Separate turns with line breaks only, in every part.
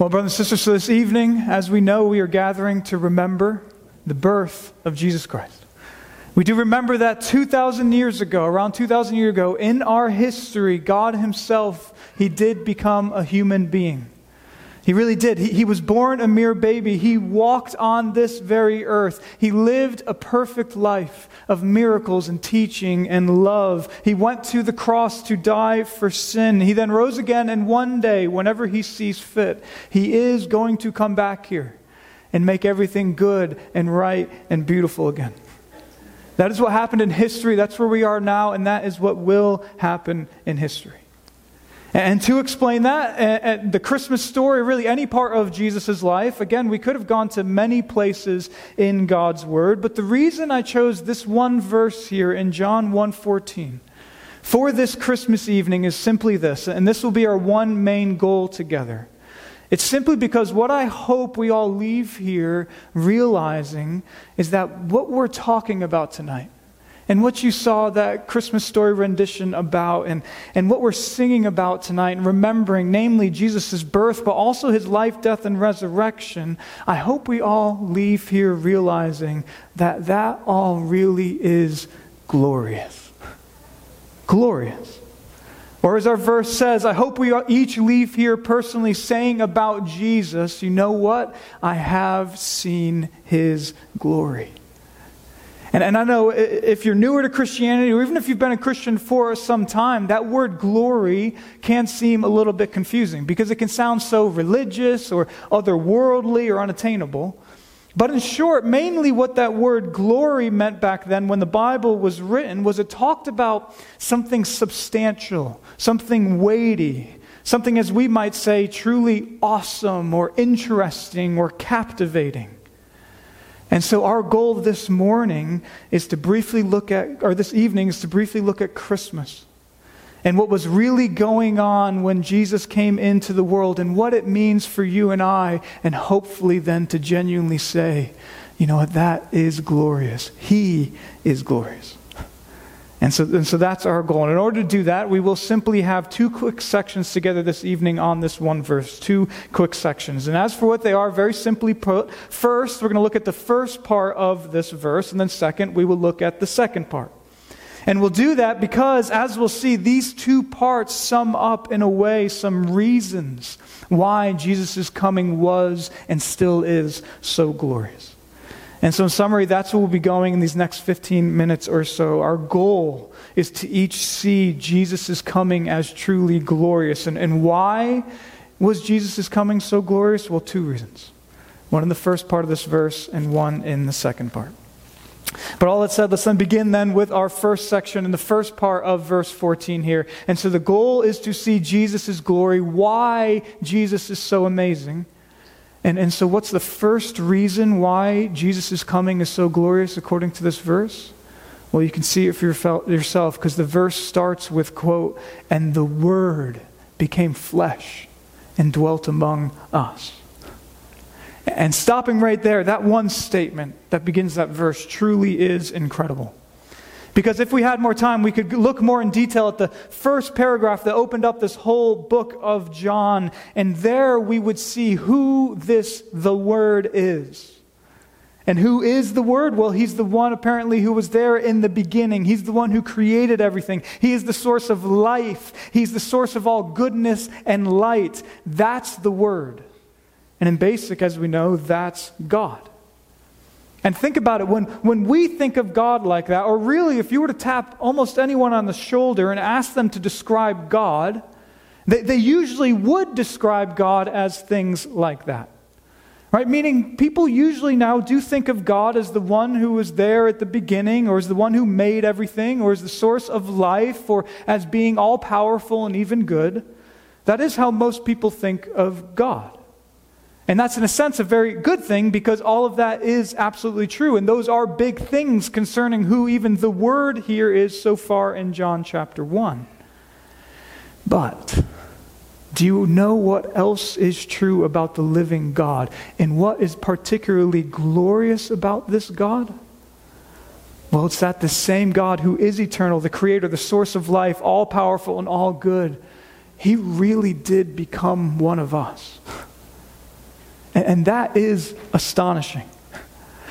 Well, brothers and sisters, so this evening, as we know, we are gathering to remember the birth of Jesus Christ. We do remember that 2,000 years ago, around 2,000 years ago, in our history, God Himself, He did become a human being. He really did. He, he, was born a mere baby. He walked on this very earth. He lived a perfect life of miracles and teaching and love. He went to the cross to die for sin. He then rose again, and one day, whenever he sees fit, he is going to come back here and make everything good and right and beautiful again. That is what happened in history. That's where we are now, and that is what will happen in history. And to explain that, the Christmas story, really any part of Jesus' life, again, we could have gone to many places in God's Word, but the reason I chose this one verse here in John 1.14 for this Christmas evening is simply this, and this will be our one main goal together. It's simply because what I hope we all leave here realizing is that what we're talking about tonight, and what you saw that Christmas story rendition about, and, and what we're singing about tonight, and remembering, namely Jesus' birth, but also his life, death, and resurrection, I hope we all leave here realizing that that all really is glorious. Glorious. Or as our verse says, I hope we each leave here personally saying about Jesus, you know what? I have seen his glory. And, and I know if you're newer to Christianity, or even if you've been a Christian for some time, that word glory can seem a little bit confusing because it can sound so religious or otherworldly or unattainable. But in short, mainly what that word glory meant back then when the Bible was written was it talked about something substantial, something weighty, something, as we might say, truly awesome or interesting or captivating. And so, our goal this morning is to briefly look at, or this evening is to briefly look at Christmas and what was really going on when Jesus came into the world and what it means for you and I, and hopefully then to genuinely say, you know what, that is glorious. He is glorious. And so, and so that's our goal. And in order to do that, we will simply have two quick sections together this evening on this one verse. Two quick sections. And as for what they are, very simply put, first, we're going to look at the first part of this verse. And then, second, we will look at the second part. And we'll do that because, as we'll see, these two parts sum up, in a way, some reasons why Jesus' coming was and still is so glorious. And so, in summary, that's where we'll be going in these next 15 minutes or so. Our goal is to each see Jesus' coming as truly glorious. And, and why was Jesus' coming so glorious? Well, two reasons one in the first part of this verse, and one in the second part. But all that said, let's then begin then with our first section in the first part of verse 14 here. And so the goal is to see Jesus' glory, why Jesus is so amazing. And, and so, what's the first reason why Jesus' coming is so glorious according to this verse? Well, you can see it for yourself because the verse starts with, quote, and the Word became flesh and dwelt among us. And stopping right there, that one statement that begins that verse truly is incredible. Because if we had more time, we could look more in detail at the first paragraph that opened up this whole book of John, and there we would see who this the Word is. And who is the Word? Well, He's the one apparently who was there in the beginning. He's the one who created everything. He is the source of life. He's the source of all goodness and light. That's the Word. And in basic, as we know, that's God. And think about it when, when we think of God like that, or really if you were to tap almost anyone on the shoulder and ask them to describe God, they, they usually would describe God as things like that. Right? Meaning, people usually now do think of God as the one who was there at the beginning, or as the one who made everything, or as the source of life, or as being all powerful and even good. That is how most people think of God. And that's, in a sense, a very good thing because all of that is absolutely true. And those are big things concerning who even the Word here is so far in John chapter 1. But do you know what else is true about the living God? And what is particularly glorious about this God? Well, it's that the same God who is eternal, the creator, the source of life, all powerful and all good, he really did become one of us. And, that is astonishing.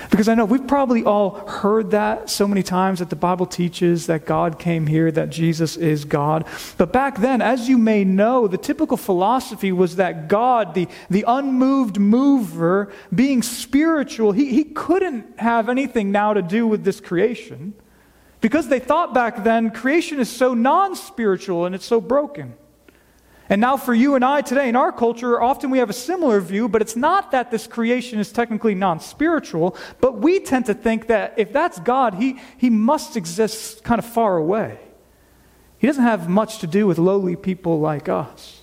Because I know we've probably all heard that so many times that the Bible teaches that God came here, that Jesus is God. But back then, as you may know, the typical philosophy was that God, the, the unmoved mover, being spiritual, he, he couldn't have anything now to do with this creation. Because they thought back then creation is so non spiritual and it's so broken. And now, for you and I today in our culture, often we have a similar view, but it's not that this creation is technically non spiritual, but we tend to think that if that's God, he, he must exist kind of far away. He doesn't have much to do with lowly people like us.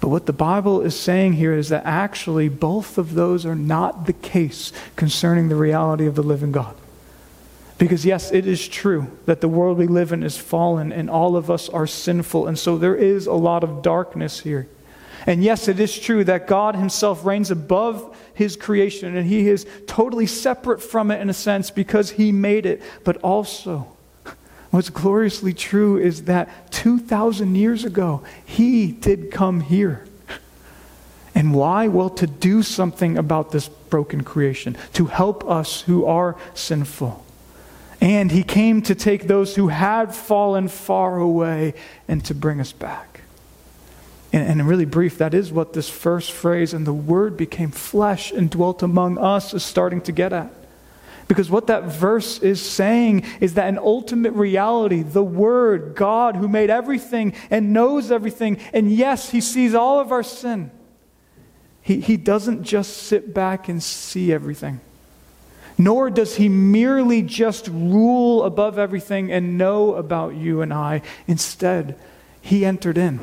But what the Bible is saying here is that actually both of those are not the case concerning the reality of the living God. Because, yes, it is true that the world we live in is fallen and all of us are sinful. And so there is a lot of darkness here. And yes, it is true that God Himself reigns above His creation and He is totally separate from it in a sense because He made it. But also, what's gloriously true is that 2,000 years ago, He did come here. And why? Well, to do something about this broken creation, to help us who are sinful. And he came to take those who had fallen far away and to bring us back. And, and really brief, that is what this first phrase, and the word became flesh and dwelt among us, is starting to get at. Because what that verse is saying is that an ultimate reality, the Word, God, who made everything and knows everything, and yes, He sees all of our sin, He, he doesn't just sit back and see everything nor does he merely just rule above everything and know about you and I. Instead, he entered in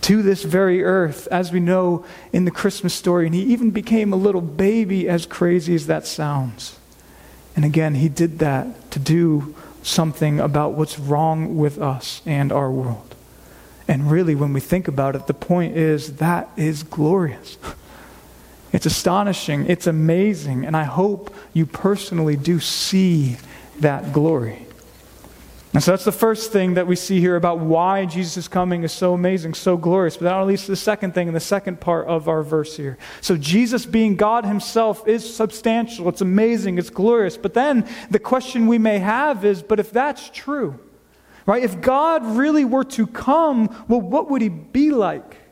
to this very earth, as we know in the Christmas story, and he even became a little baby, as crazy as that sounds. And again, he did that to do something about what's wrong with us and our world. And really, when we think about it, the point is that is glorious. It's astonishing. It's amazing. And I hope you personally do see that glory. And so that's the first thing that we see here about why Jesus' coming is so amazing, so glorious. But that leads to the second thing in the second part of our verse here. So Jesus being God himself is substantial, it's amazing, it's glorious. But then the question we may have is but if that's true, right? If God really were to come, well, what would he be like?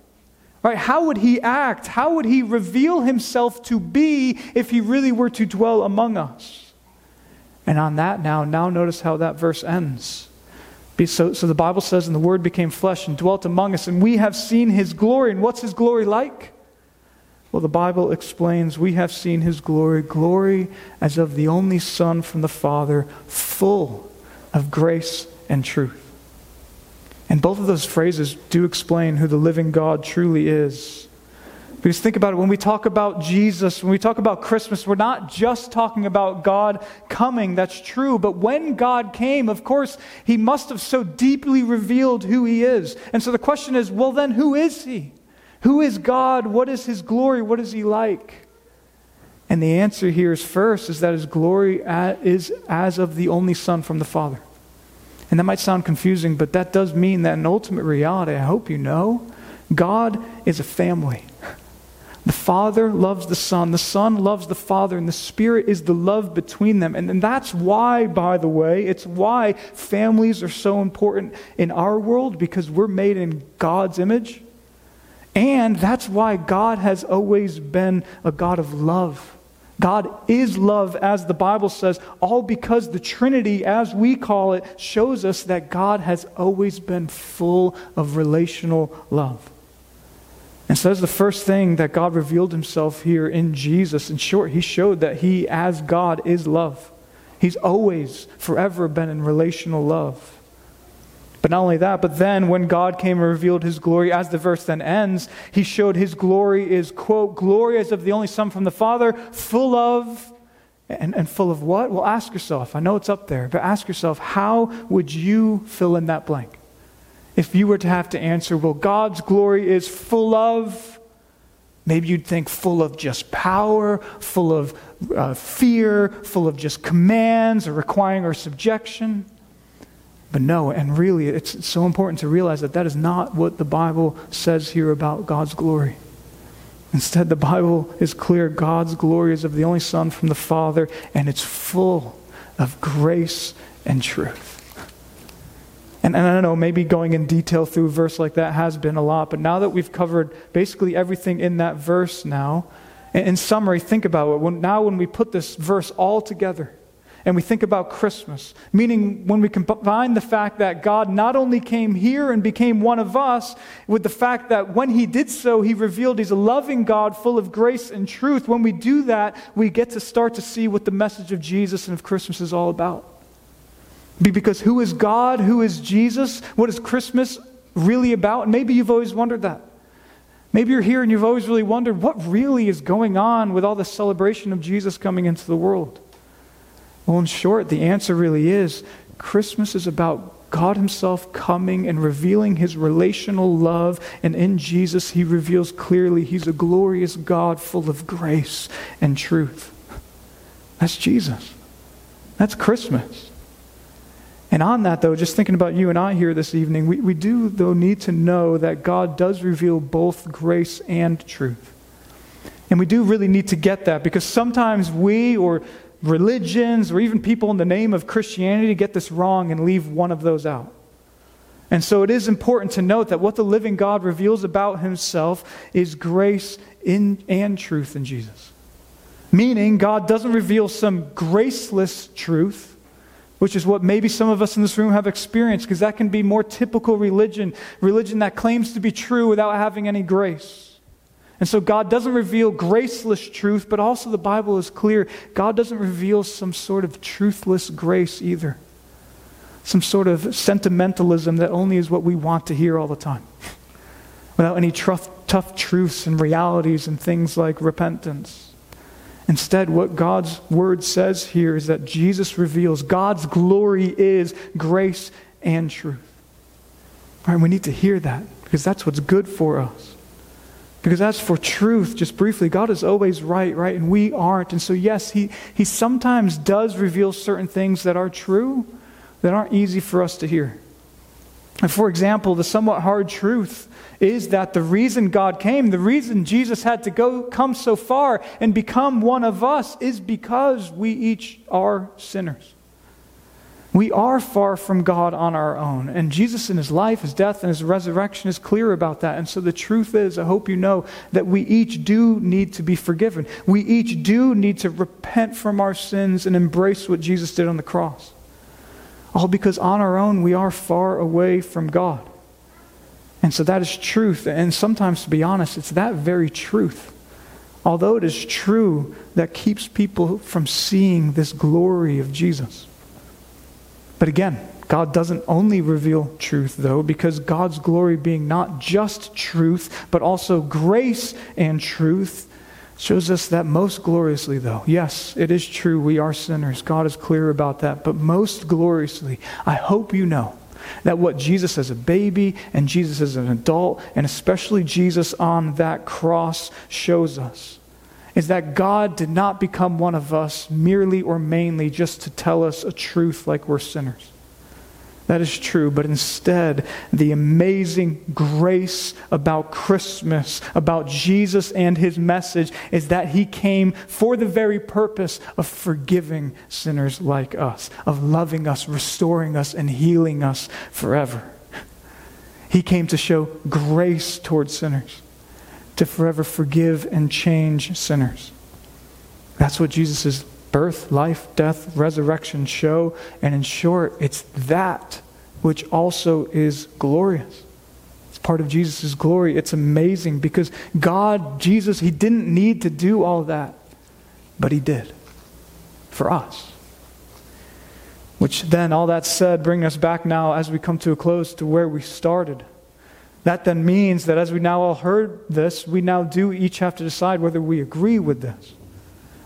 Right? How would he act? How would he reveal himself to be if he really were to dwell among us? And on that now, now notice how that verse ends. So, so the Bible says, and the Word became flesh and dwelt among us, and we have seen his glory. And what's his glory like? Well, the Bible explains we have seen his glory, glory as of the only Son from the Father, full of grace and truth. And both of those phrases do explain who the living God truly is. Because think about it, when we talk about Jesus, when we talk about Christmas, we're not just talking about God coming, that's true. But when God came, of course, he must have so deeply revealed who he is. And so the question is well, then, who is he? Who is God? What is his glory? What is he like? And the answer here is first is that his glory is as of the only Son from the Father. And that might sound confusing, but that does mean that in ultimate reality, I hope you know, God is a family. The Father loves the Son, the Son loves the Father, and the Spirit is the love between them. And, and that's why, by the way, it's why families are so important in our world because we're made in God's image. And that's why God has always been a God of love. God is love, as the Bible says, all because the Trinity, as we call it, shows us that God has always been full of relational love. And so that's the first thing that God revealed himself here in Jesus. In short, he showed that he, as God, is love. He's always, forever been in relational love. But not only that, but then when God came and revealed his glory, as the verse then ends, he showed his glory is, quote, glory as of the only Son from the Father, full of, and, and full of what? Well, ask yourself. I know it's up there, but ask yourself, how would you fill in that blank? If you were to have to answer, well, God's glory is full of, maybe you'd think full of just power, full of uh, fear, full of just commands or requiring our subjection. But no, and really, it's so important to realize that that is not what the Bible says here about God's glory. Instead, the Bible is clear God's glory is of the only Son from the Father, and it's full of grace and truth. And, and I don't know, maybe going in detail through a verse like that has been a lot, but now that we've covered basically everything in that verse now, in, summary, think about it. When, now, when we put this verse all together, and we think about Christmas, meaning when we combine the fact that God not only came here and became one of us, with the fact that when He did so, He revealed He's a loving God full of grace and truth. When we do that, we get to start to see what the message of Jesus and of Christmas is all about. Because who is God? Who is Jesus? What is Christmas really about? And maybe you've always wondered that. Maybe you're here and you've always really wondered what really is going on with all the celebration of Jesus coming into the world. Well, in short, the answer really is Christmas is about God Himself coming and revealing His relational love. And in Jesus, He reveals clearly He's a glorious God full of grace and truth. That's Jesus. That's Christmas. And on that, though, just thinking about you and I here this evening, we, we do, though, need to know that God does reveal both grace and truth. And we do really need to get that because sometimes we or religions or even people in the name of Christianity get this wrong and leave one of those out. And so it is important to note that what the living God reveals about himself is grace in, and truth in Jesus. Meaning, God doesn't reveal some graceless truth which is what maybe some of us in this room have experienced, because that can be more typical religion, religion that claims to be true without having any grace. And so God doesn't reveal graceless truth, but also the Bible is clear God doesn't reveal some sort of truthless grace either. Some sort of sentimentalism that only is what we want to hear all the time, without any tough, tough truths and realities and things like repentance. Instead, what God's word says here is that Jesus reveals God's glory is grace and truth. Right, we need to hear that because that's what's good for us. Because as for truth, just briefly, God is always right, right? And we aren't. And so, yes, He, he sometimes does reveal certain things that are true that aren't easy for us to hear. And for example, the somewhat hard truth is that the reason God came, the reason Jesus had to go come so far and become one of us is because we each are sinners. We are far from God on our own. And Jesus in his life, his death, and his resurrection is clear about that. And so the truth is, I hope you know, that we each do need to be forgiven. We each do need to repent from our sins and embrace what Jesus did on the cross. All because on our own we are far away from God. And so that is truth. And sometimes, to be honest, it's that very truth. Although it is true that keeps people from seeing this glory of Jesus. But again, God doesn't only reveal truth, though, because God's glory being not just truth, but also grace and truth, shows us that most gloriously, though. Yes, it is true, we are sinners. God is clear about that. But most gloriously, I hope you know that what Jesus as a baby and Jesus as an adult, and especially Jesus on that cross, shows us is that God did not become one of us merely or mainly just to tell us a truth like we're sinners. That is true, but instead, the amazing grace about Christmas, about Jesus and his message, is that he came for the very purpose of forgiving sinners like us, of loving us, restoring us, and healing us forever. He came to show grace towards sinners, to forever forgive and change sinners. That's what Jesus' birth, life, death, resurrection show. And in short, it's that which also is glorious. It's part of Jesus' glory. It's amazing because God, Jesus, He didn't need to do all that, but He did for us. Which then, all that said, bring us back now as we come to a close to where we started. That then means that as we now all heard this, we now do each have to decide whether we agree with this.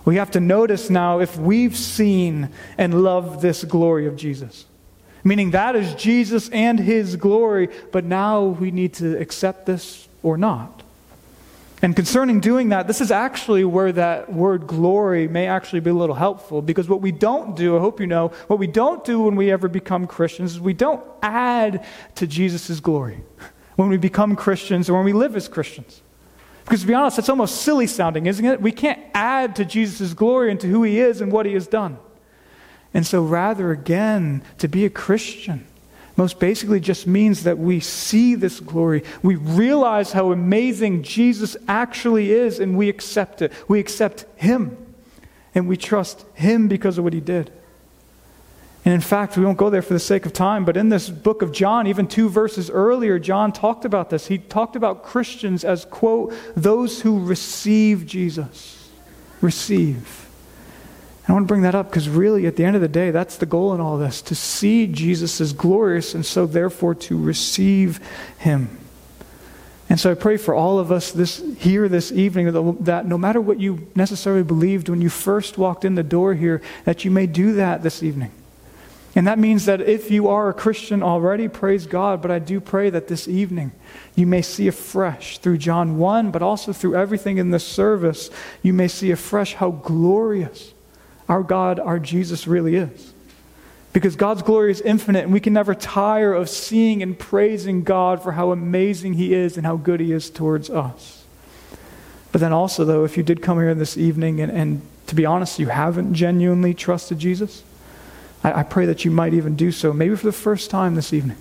We have to notice now if we've seen and loved this glory of Jesus. Meaning that is Jesus and his glory, but now we need to accept this or not. And concerning doing that, this is actually where that word glory may actually be a little helpful because what we don't do, I hope you know, what we don't do when we ever become Christians is we don't add to Jesus' glory when we become Christians or when we live as Christians. Because to be honest, that's almost silly sounding, isn't it? We can't add to Jesus' glory and to who he is and what he has done. And so, rather, again, to be a Christian most basically just means that we see this glory. We realize how amazing Jesus actually is, and we accept it. We accept him, and we trust him because of what he did. And in fact, we won't go there for the sake of time, but in this book of John, even two verses earlier, John talked about this. He talked about Christians as, quote, those who receive Jesus. Receive. I want to bring that up because really, at the end of the day, that's the goal in all this to see Jesus as glorious and so therefore to receive him. And so I pray for all of us this, here this evening that, that no matter what you necessarily believed when you first walked in the door here, that you may do that this evening. And that means that if you are a Christian already, praise God, but I do pray that this evening you may see afresh through John 1, but also through everything in this service, you may see afresh how glorious our God, our Jesus really is. Because God's glory is infinite, and we can never tire of seeing and praising God for how amazing He is and how good He is towards us. But then also, though, if you did come here this evening and, and to be honest, you haven't genuinely trusted Jesus, I, I pray that you might even do so, maybe for the first time this evening.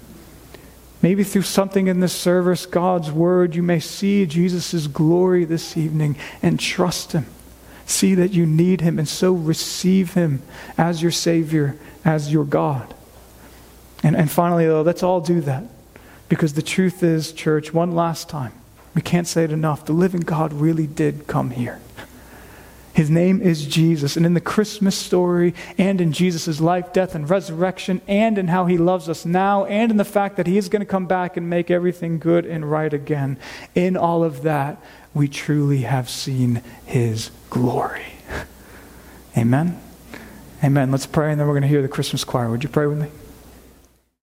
Maybe through something in this service, God's word, you may see Jesus' glory this evening and trust Him See that you need him and so receive him as your Savior, as your God. And, and finally, though, let's all do that. Because the truth is, church, one last time, we can't say it enough. The living God really did come here. His name is Jesus. And in the Christmas story, and in Jesus' life, death, and resurrection, and in how he loves us now, and in the fact that he is going to come back and make everything good and right again, in all of that, we truly have seen his glory. Amen. Amen. Let's pray, and then we're going to hear the Christmas choir. Would you pray with me?